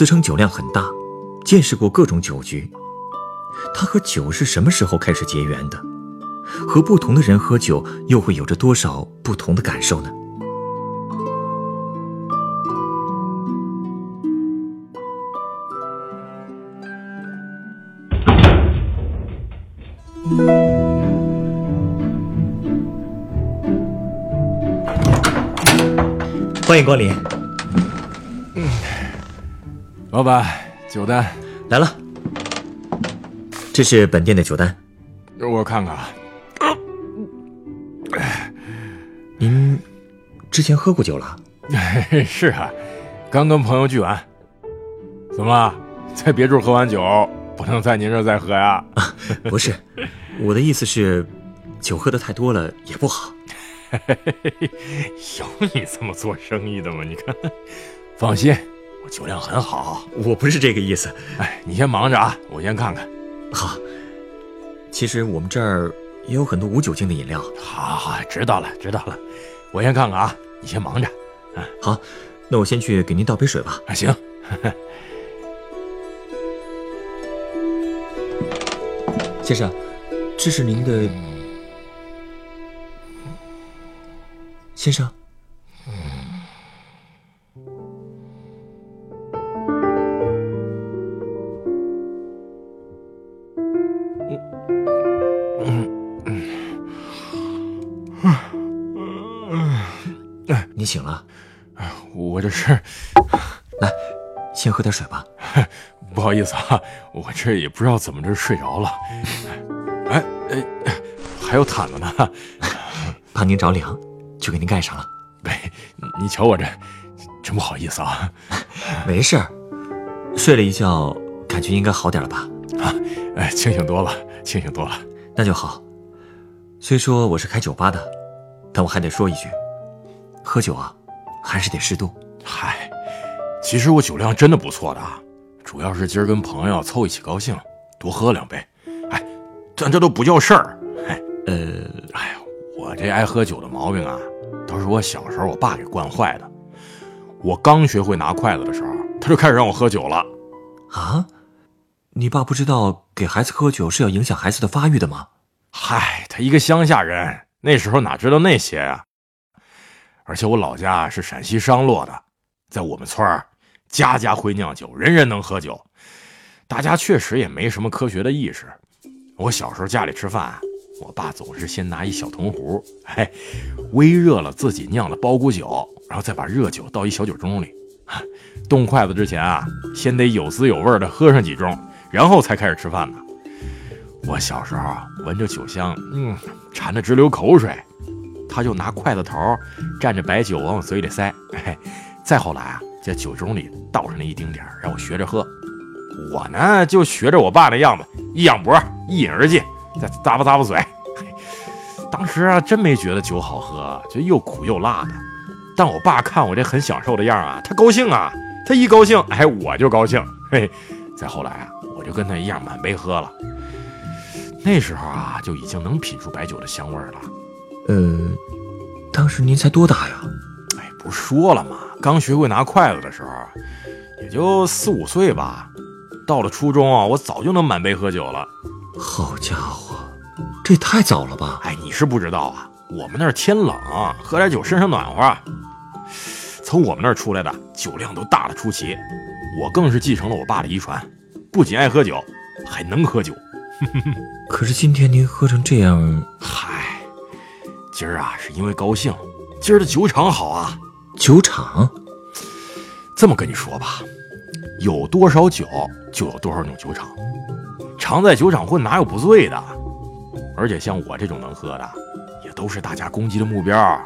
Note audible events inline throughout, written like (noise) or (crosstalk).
自称酒量很大，见识过各种酒局。他和酒是什么时候开始结缘的？和不同的人喝酒，又会有着多少不同的感受呢？欢迎光临。老板，酒单来了，这是本店的酒单。我看看。您之前喝过酒了？(laughs) 是啊，刚跟朋友聚完。怎么了？在别处喝完酒，不能在您这再喝呀？不是，我的意思是，酒喝的太多了也不好。(laughs) 有你这么做生意的吗？你看，放心，我酒量很好。我不是这个意思。哎，你先忙着啊，我先看看。好。其实我们这儿也有很多无酒精的饮料。好好，知道了，知道了。我先看看啊，你先忙着。嗯，好，那我先去给您倒杯水吧。啊，行。(laughs) 先生，这是您的。先生。你醒了，我这是，(laughs) 来，先喝点水吧。(laughs) 不好意思啊，我这也不知道怎么着睡着了。哎哎，还有毯子呢，(laughs) 怕您着凉，就给您盖上了。哎，你瞧我这，真不好意思啊。没事儿，睡了一觉，感觉应该好点了吧？啊，哎，清醒多了，清醒多了，那就好。虽说我是开酒吧的，但我还得说一句。喝酒啊，还是得适度。嗨，其实我酒量真的不错的，主要是今儿跟朋友凑一起高兴，多喝两杯。哎，但这都不叫事儿。哎，呃，哎呀，我这爱喝酒的毛病啊，都是我小时候我爸给惯坏的。我刚学会拿筷子的时候，他就开始让我喝酒了。啊？你爸不知道给孩子喝酒是要影响孩子的发育的吗？嗨，他一个乡下人，那时候哪知道那些呀？而且我老家是陕西商洛的，在我们村儿，家家会酿酒，人人能喝酒。大家确实也没什么科学的意识。我小时候家里吃饭，我爸总是先拿一小铜壶，嘿，微热了自己酿的包谷酒，然后再把热酒倒一小酒盅里。动筷子之前啊，先得有滋有味的喝上几盅，然后才开始吃饭呢。我小时候闻着酒香，嗯，馋得直流口水。他就拿筷子头蘸着白酒往我嘴里塞，哎，再后来啊，在酒盅里倒上那一丁点，让我学着喝。我呢就学着我爸那样子，一仰脖一饮而尽，再咂吧咂吧嘴。当时啊，真没觉得酒好喝，就又苦又辣的。但我爸看我这很享受的样啊，他高兴啊，他一高兴，哎，我就高兴。嘿，再后来啊，我就跟他一样满杯喝了。那时候啊，就已经能品出白酒的香味了。呃，当时您才多大呀？哎，不是说了吗？刚学会拿筷子的时候，也就四五岁吧。到了初中啊，我早就能满杯喝酒了。好家伙，这也太早了吧？哎，你是不知道啊，我们那儿天冷，喝点酒身上暖和。从我们那儿出来的酒量都大的出奇，我更是继承了我爸的遗传，不仅爱喝酒，还能喝酒。(laughs) 可是今天您喝成这样，嗨。今儿啊，是因为高兴。今儿的酒场好啊，酒场。这么跟你说吧，有多少酒，就有多少种酒场。常在酒场混，哪有不醉的？而且像我这种能喝的，也都是大家攻击的目标。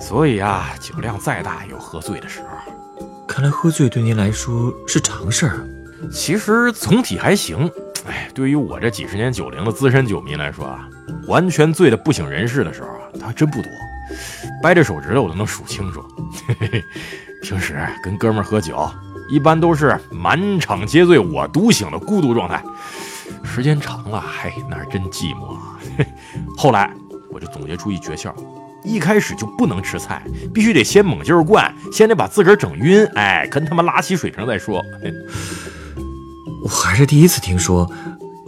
所以啊，酒量再大，也有喝醉的时候。看来喝醉对您来说是常事儿啊。其实总体还行。哎，对于我这几十年酒龄的资深酒迷来说啊，完全醉得不省人事的时候啊，他还真不多，掰着手指头我都能数清楚。嘿嘿，平时跟哥们儿喝酒，一般都是满场皆醉我独醒的孤独状态。时间长了，嘿，那是真寂寞啊。(laughs) 后来我就总结出一诀窍，一开始就不能吃菜，必须得先猛劲儿灌，先得把自个儿整晕，哎，跟他们拉起水平再说。我还是第一次听说，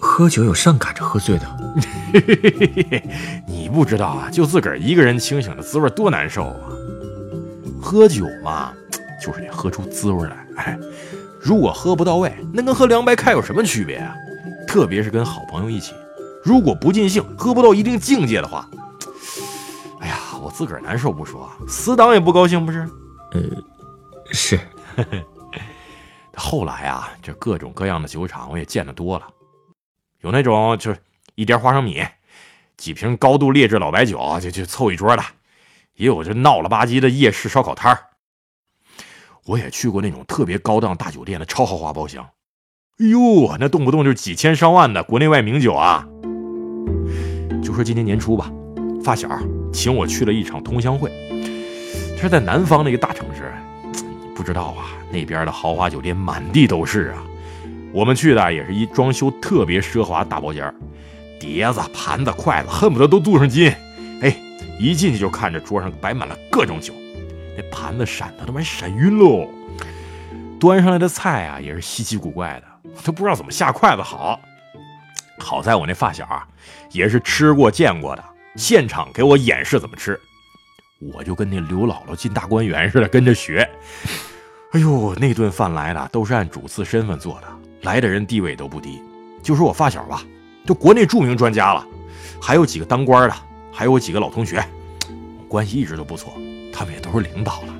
喝酒有上赶着喝醉的。(laughs) 你不知道啊，就自个儿一个人清醒的滋味多难受啊！喝酒嘛，(tsk) 就是得喝出滋味来。哎，如果喝不到位，那跟喝凉白开有什么区别啊？特别是跟好朋友一起，如果不尽兴，喝不到一定境界的话，(tsk) 哎呀，我自个儿难受不说，死党也不高兴，不是？呃，是。(laughs) 后来啊，这各种各样的酒厂我也见得多了，有那种就是一碟花生米，几瓶高度劣质老白酒就就凑一桌的，也有这闹了吧唧的夜市烧烤摊儿。我也去过那种特别高档大酒店的超豪华包厢，哎呦，那动不动就几千上万的国内外名酒啊！就说今年年初吧，发小请我去了一场同乡会，这是在南方的一个大城市，不知道啊。那边的豪华酒店满地都是啊，我们去的也是一装修特别奢华大包间碟子、盘子、筷子恨不得都镀上金。哎，一进去就看着桌上摆满了各种酒，那盘子闪的都快闪晕喽。端上来的菜啊也是稀奇古怪的，都不知道怎么下筷子好。好在我那发小啊也是吃过见过的，现场给我演示怎么吃，我就跟那刘姥姥进大观园似的跟着学。哎呦，那顿饭来的都是按主次身份做的，来的人地位都不低。就说我发小吧，就国内著名专家了，还有几个当官的，还有我几个老同学，关系一直都不错。他们也都是领导了。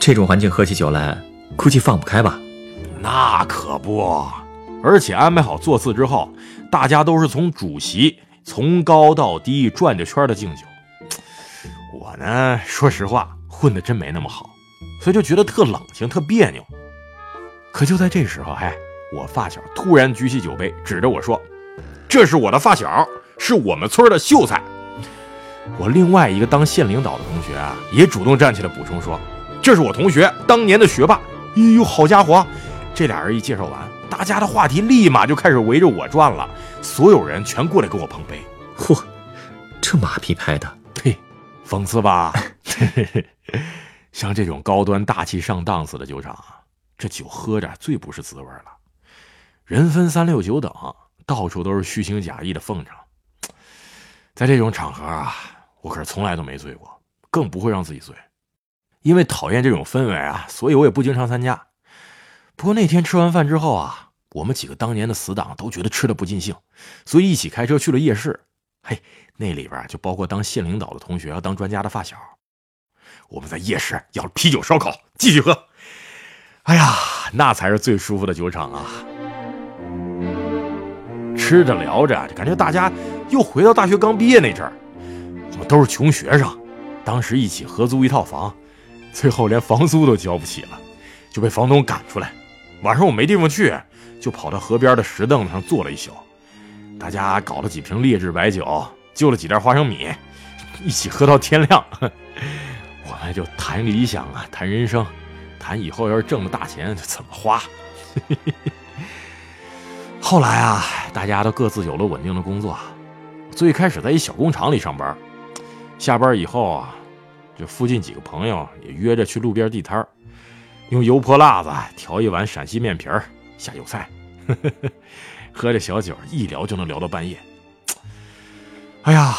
这种环境喝起酒来，估计放不开吧？那可不，而且安排好座次之后，大家都是从主席从高到低转着圈的敬酒。我呢，说实话，混的真没那么好。所以就觉得特冷清、特别扭。可就在这时候，哎，我发小突然举起酒杯，指着我说：“这是我的发小，是我们村的秀才。”我另外一个当县领导的同学啊，也主动站起来补充说：“这是我同学，当年的学霸。”哎呦，好家伙！这俩人一介绍完，大家的话题立马就开始围着我转了，所有人全过来跟我碰杯。嚯，这马屁拍的，嘿，讽刺吧？像这种高端大气上档次的酒厂，这酒喝着最不是滋味了。人分三六九等，到处都是虚情假意的奉承。在这种场合啊，我可是从来都没醉过，更不会让自己醉。因为讨厌这种氛围啊，所以我也不经常参加。不过那天吃完饭之后啊，我们几个当年的死党都觉得吃的不尽兴，所以一起开车去了夜市。嘿，那里边就包括当县领导的同学和当专家的发小。我们在夜市要啤酒烧烤，继续喝。哎呀，那才是最舒服的酒场啊！吃着聊着，感觉大家又回到大学刚毕业那阵儿。我们都是穷学生，当时一起合租一套房，最后连房租都交不起了，就被房东赶出来。晚上我没地方去，就跑到河边的石凳子上坐了一宿。大家搞了几瓶劣质白酒，就了几袋花生米，一起喝到天亮。(laughs) 我们，就谈理想啊，谈人生，谈以后要是挣了大钱怎么花。嘿嘿嘿后来啊，大家都各自有了稳定的工作。最开始在一小工厂里上班，下班以后啊，就附近几个朋友也约着去路边地摊用油泼辣子调一碗陕西面皮儿下酒菜，(laughs) 喝着小酒一聊就能聊到半夜。哎呀，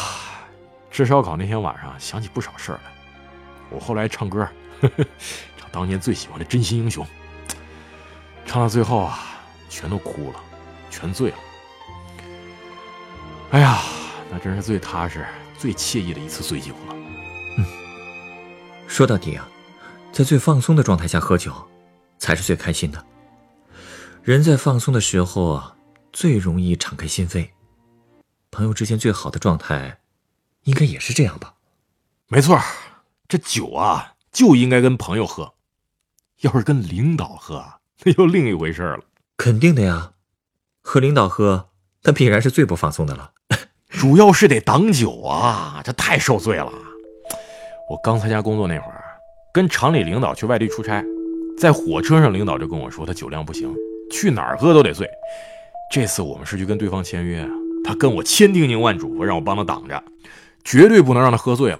吃烧烤那天晚上想起不少事儿来。我后来唱歌，(laughs) 唱当年最喜欢的《真心英雄》，唱到最后啊，全都哭了，全醉了。哎呀，那真是最踏实、最惬意的一次醉酒了。嗯，说到底啊，在最放松的状态下喝酒，才是最开心的。人在放松的时候啊，最容易敞开心扉。朋友之间最好的状态，应该也是这样吧？没错。这酒啊，就应该跟朋友喝，要是跟领导喝，那又另一回事了。肯定的呀，和领导喝，那必然是最不放松的了。(laughs) 主要是得挡酒啊，这太受罪了。我刚参加工作那会儿，跟厂里领导去外地出差，在火车上，领导就跟我说他酒量不行，去哪儿喝都得醉。这次我们是去跟对方签约，他跟我千叮咛万嘱咐，让我帮他挡着，绝对不能让他喝醉了，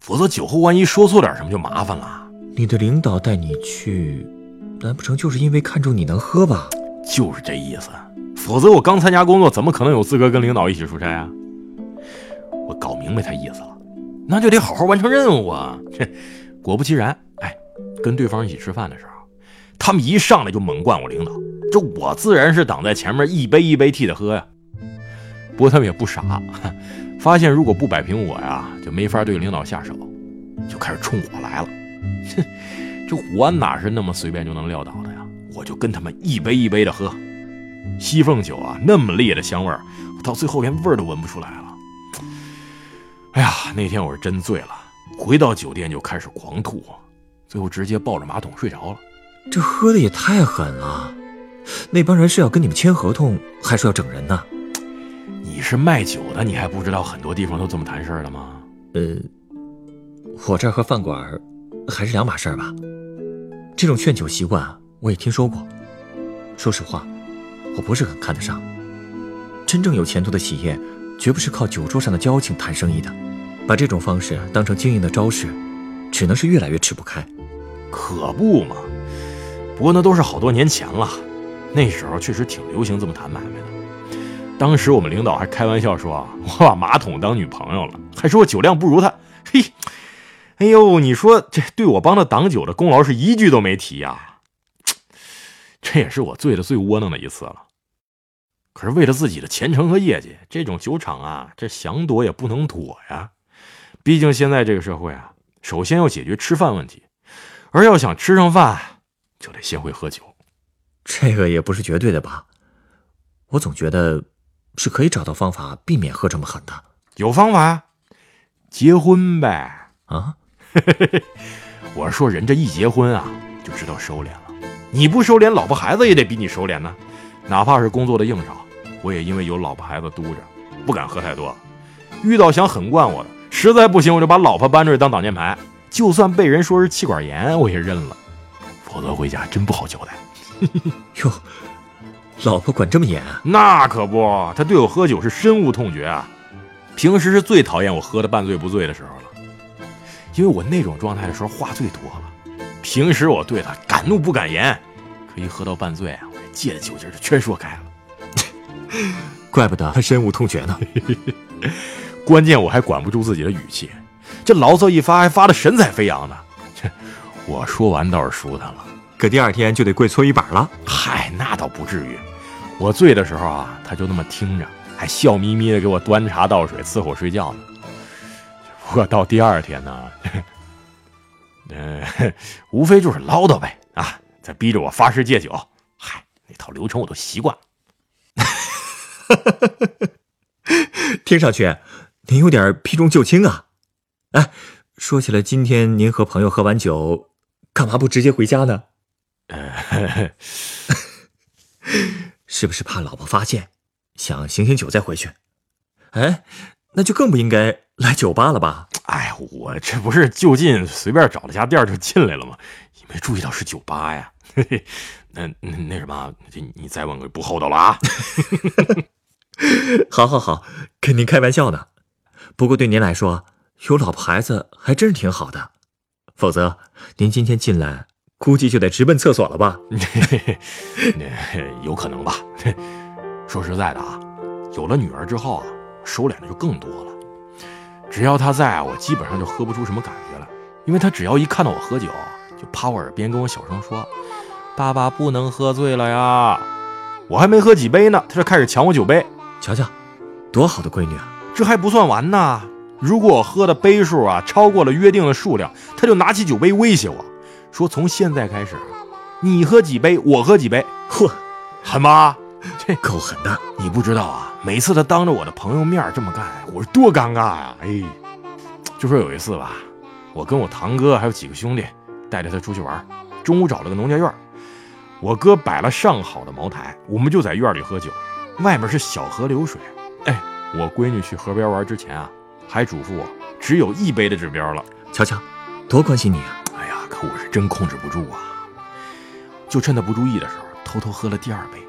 否则酒后万一说错点什么就麻烦了。你的领导带你去，难不成就是因为看中你能喝吧？就是这意思，否则我刚参加工作，怎么可能有资格跟领导一起出差啊？我搞明白他意思了。那就得好好完成任务啊！(laughs) 果不其然，哎，跟对方一起吃饭的时候，他们一上来就猛灌我领导，这我自然是挡在前面，一杯一杯替他喝呀。不过他们也不傻，(laughs) 发现如果不摆平我呀，就没法对领导下手，就开始冲我来了。哼，(laughs) 这我哪是那么随便就能撂倒的呀？我就跟他们一杯一杯的喝，西凤酒啊，那么烈的香味儿，到最后连味儿都闻不出来了。哎呀，那天我是真醉了，回到酒店就开始狂吐，最后直接抱着马桶睡着了。这喝的也太狠了！那帮人是要跟你们签合同，还是要整人呢？你是卖酒的，你还不知道很多地方都这么谈事儿的吗？呃，我这儿和饭馆还是两码事儿吧。这种劝酒习惯我也听说过。说实话，我不是很看得上。真正有前途的企业，绝不是靠酒桌上的交情谈生意的。把这种方式当成经营的招式，只能是越来越吃不开。可不嘛！不过那都是好多年前了，那时候确实挺流行这么谈买卖的。当时我们领导还开玩笑说：“我把马桶当女朋友了，还说我酒量不如他。”嘿，哎呦，你说这对我帮他挡酒的功劳是一句都没提呀！这也是我醉的最窝囊的一次了。可是为了自己的前程和业绩，这种酒厂啊，这想躲也不能躲呀。毕竟现在这个社会啊，首先要解决吃饭问题，而要想吃上饭，就得先会喝酒。这个也不是绝对的吧？我总觉得是可以找到方法避免喝这么狠的。有方法呀，结婚呗！啊，(laughs) 我是说，人这一结婚啊，就知道收敛了。你不收敛，老婆孩子也得比你收敛呢。哪怕是工作的应酬，我也因为有老婆孩子督着，不敢喝太多。遇到想狠灌我的。实在不行，我就把老婆搬出去当挡箭牌，就算被人说是气管炎，我也认了。否则回家真不好交代。(laughs) 哟，老婆管这么严？啊那可不，她对我喝酒是深恶痛绝啊。平时是最讨厌我喝的半醉不醉的时候了，因为我那种状态的时候话最多了。平时我对他敢怒不敢言，可一喝到半醉啊，我借着酒劲就全说开了。(laughs) 怪不得他深恶痛绝呢。(laughs) 关键我还管不住自己的语气，这牢骚一发还发的神采飞扬呢。这，我说完倒是舒坦了，可第二天就得跪搓衣板了。嗨，那倒不至于。我醉的时候啊，他就那么听着，还笑眯眯的给我端茶倒水，伺候我睡觉呢。不过到第二天呢，呃，无非就是唠叨呗，啊，在逼着我发誓戒酒。嗨，那套流程我都习惯了。(laughs) 听上去。您有点避重就轻啊！哎，说起来，今天您和朋友喝完酒，干嘛不直接回家呢？呃 (laughs) 是不是怕老婆发现，想醒醒酒再回去？哎，那就更不应该来酒吧了吧？哎，我这不是就近随便找了家店就进来了吗？也没注意到是酒吧呀？嘿嘿那那什么，你再问个不厚道了啊！好 (laughs) 好好，跟您开玩笑呢。不过对您来说，有老婆孩子还真是挺好的，否则您今天进来估计就得直奔厕所了吧？有可能吧。(laughs) 说实在的啊，有了女儿之后啊，收敛的就更多了。只要他在，我基本上就喝不出什么感觉来，因为他只要一看到我喝酒，就趴我耳边跟我小声说：“爸爸不能喝醉了呀。”我还没喝几杯呢，他就开始抢我酒杯。瞧瞧，多好的闺女啊！这还不算完呢！如果我喝的杯数啊超过了约定的数量，他就拿起酒杯威胁我，说从现在开始，你喝几杯，我喝几杯。嚯，狠吧？这够狠的！你不知道啊，每次他当着我的朋友面这么干，我是多尴尬呀！哎，就说有一次吧，我跟我堂哥还有几个兄弟带着他出去玩，中午找了个农家院，我哥摆了上好的茅台，我们就在院里喝酒。外面是小河流水。哎，我闺女去河边玩之前啊，还嘱咐我只有一杯的指标了。瞧瞧，多关心你啊！哎呀，可我是真控制不住啊！就趁他不注意的时候，偷偷喝了第二杯。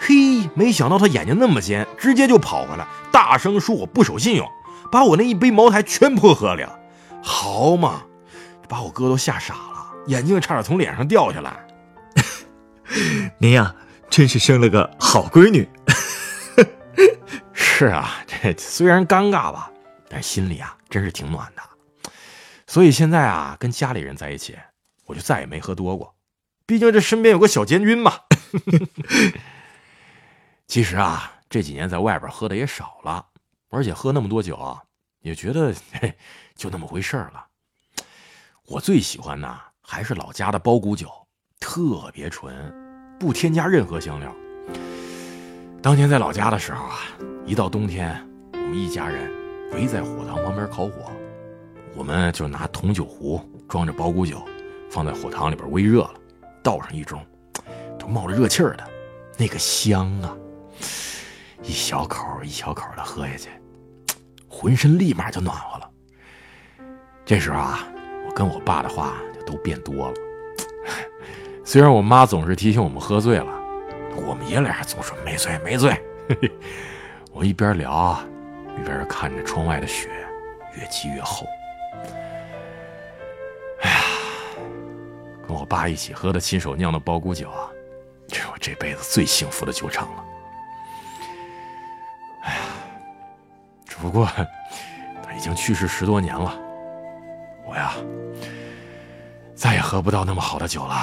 嘿，没想到他眼睛那么尖，直接就跑回来，大声说我不守信用，把我那一杯茅台全泼河里了。好嘛，把我哥都吓傻了，眼镜差点从脸上掉下来。(laughs) 您呀，真是生了个好闺女。(laughs) 是啊，这虽然尴尬吧，但心里啊真是挺暖的。所以现在啊，跟家里人在一起，我就再也没喝多过。毕竟这身边有个小监军嘛。(laughs) 其实啊，这几年在外边喝的也少了，而且喝那么多酒啊，也觉得 (laughs) 就那么回事了。我最喜欢的还是老家的包谷酒，特别纯，不添加任何香料。当年在老家的时候啊，一到冬天，我们一家人围在火塘旁边烤火，我们就拿铜酒壶装着包谷酒，放在火塘里边微热了，倒上一盅，都冒着热气儿的，那个香啊！一小口一小口的喝下去，浑身立马就暖和了。这时候啊，我跟我爸的话就都变多了。(laughs) 虽然我妈总是提醒我们喝醉了，我们爷俩总说没醉没醉。(laughs) 我一边聊，一边看着窗外的雪越积越厚。(sighs) 哎呀，跟我爸一起喝的亲手酿的包谷酒啊，这是我这辈子最幸福的酒场了。不过，他已经去世十多年了，我呀，再也喝不到那么好的酒了。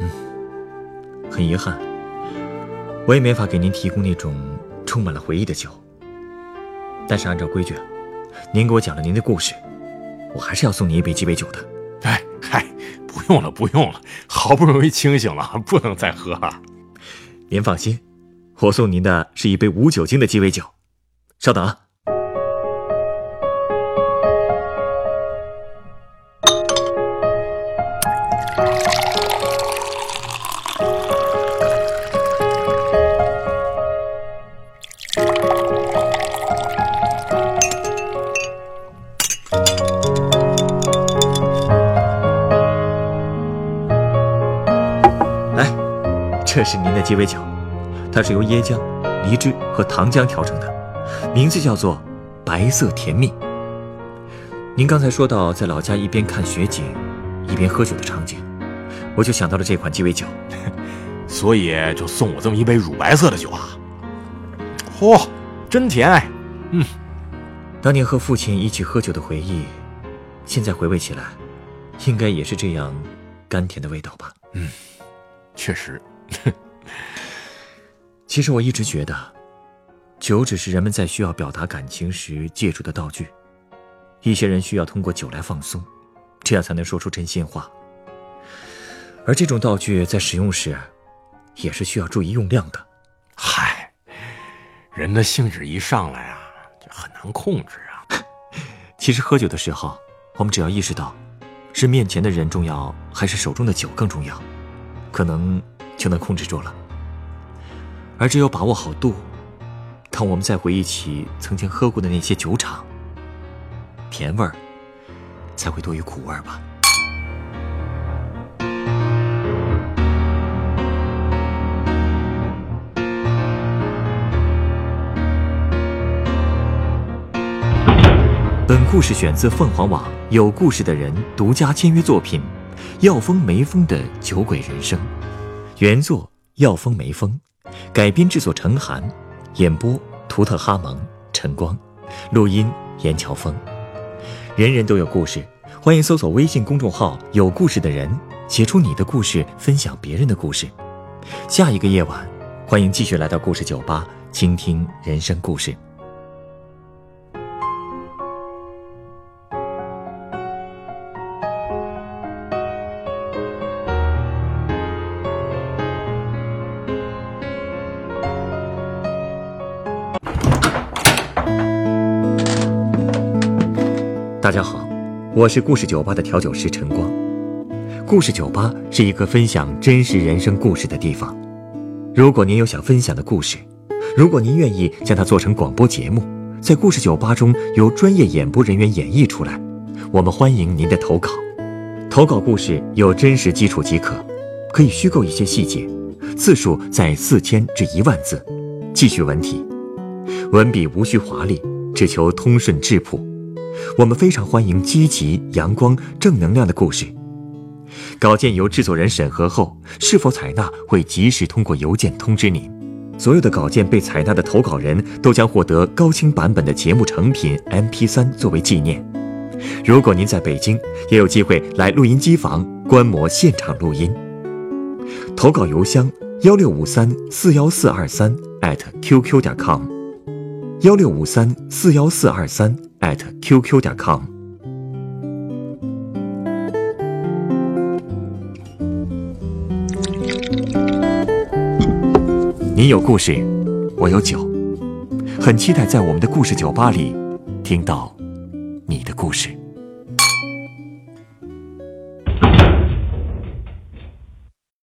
嗯，很遗憾，我也没法给您提供那种充满了回忆的酒。但是按照规矩，您给我讲了您的故事，我还是要送您一杯鸡尾酒的。哎嗨，不用了，不用了，好不容易清醒了，不能再喝了。您放心。我送您的是一杯无酒精的鸡尾酒，稍等啊。来，这是您的鸡尾酒。它是由椰浆、梨汁和糖浆调成的，名字叫做“白色甜蜜”。您刚才说到在老家一边看雪景，一边喝酒的场景，我就想到了这款鸡尾酒，(laughs) 所以就送我这么一杯乳白色的酒啊！嚯，真甜哎！嗯，当年和父亲一起喝酒的回忆，现在回味起来，应该也是这样甘甜的味道吧？嗯，确实。其实我一直觉得，酒只是人们在需要表达感情时借助的道具。一些人需要通过酒来放松，这样才能说出真心话。而这种道具在使用时，也是需要注意用量的。嗨，人的兴致一上来啊，就很难控制啊。(laughs) 其实喝酒的时候，我们只要意识到，是面前的人重要，还是手中的酒更重要，可能就能控制住了。而只有把握好度，当我们再回忆起曾经喝过的那些酒场，甜味儿才会多于苦味儿吧。本故事选自凤凰网有故事的人独家签约作品《药风梅风的酒鬼人生》，原作药风梅风。改编制作陈寒，演播图特哈蒙、陈光，录音严乔峰。人人都有故事，欢迎搜索微信公众号“有故事的人”，写出你的故事，分享别人的故事。下一个夜晚，欢迎继续来到故事酒吧，倾听人生故事。我是故事酒吧的调酒师陈光。故事酒吧是一个分享真实人生故事的地方。如果您有想分享的故事，如果您愿意将它做成广播节目，在故事酒吧中由专业演播人员演绎出来，我们欢迎您的投稿。投稿故事有真实基础即可，可以虚构一些细节，字数在四千至一万字，记叙文体，文笔无需华丽，只求通顺质朴。我们非常欢迎积极、阳光、正能量的故事。稿件由制作人审核后，是否采纳会及时通过邮件通知您。所有的稿件被采纳的投稿人都将获得高清版本的节目成品 MP3 作为纪念。如果您在北京，也有机会来录音机房观摩现场录音。投稿邮箱：幺六五三四幺四二三 @QQ 点 com，幺六五三四幺四二三 at @QQ 点 com。你有故事，我有酒，很期待在我们的故事酒吧里听到你的故事。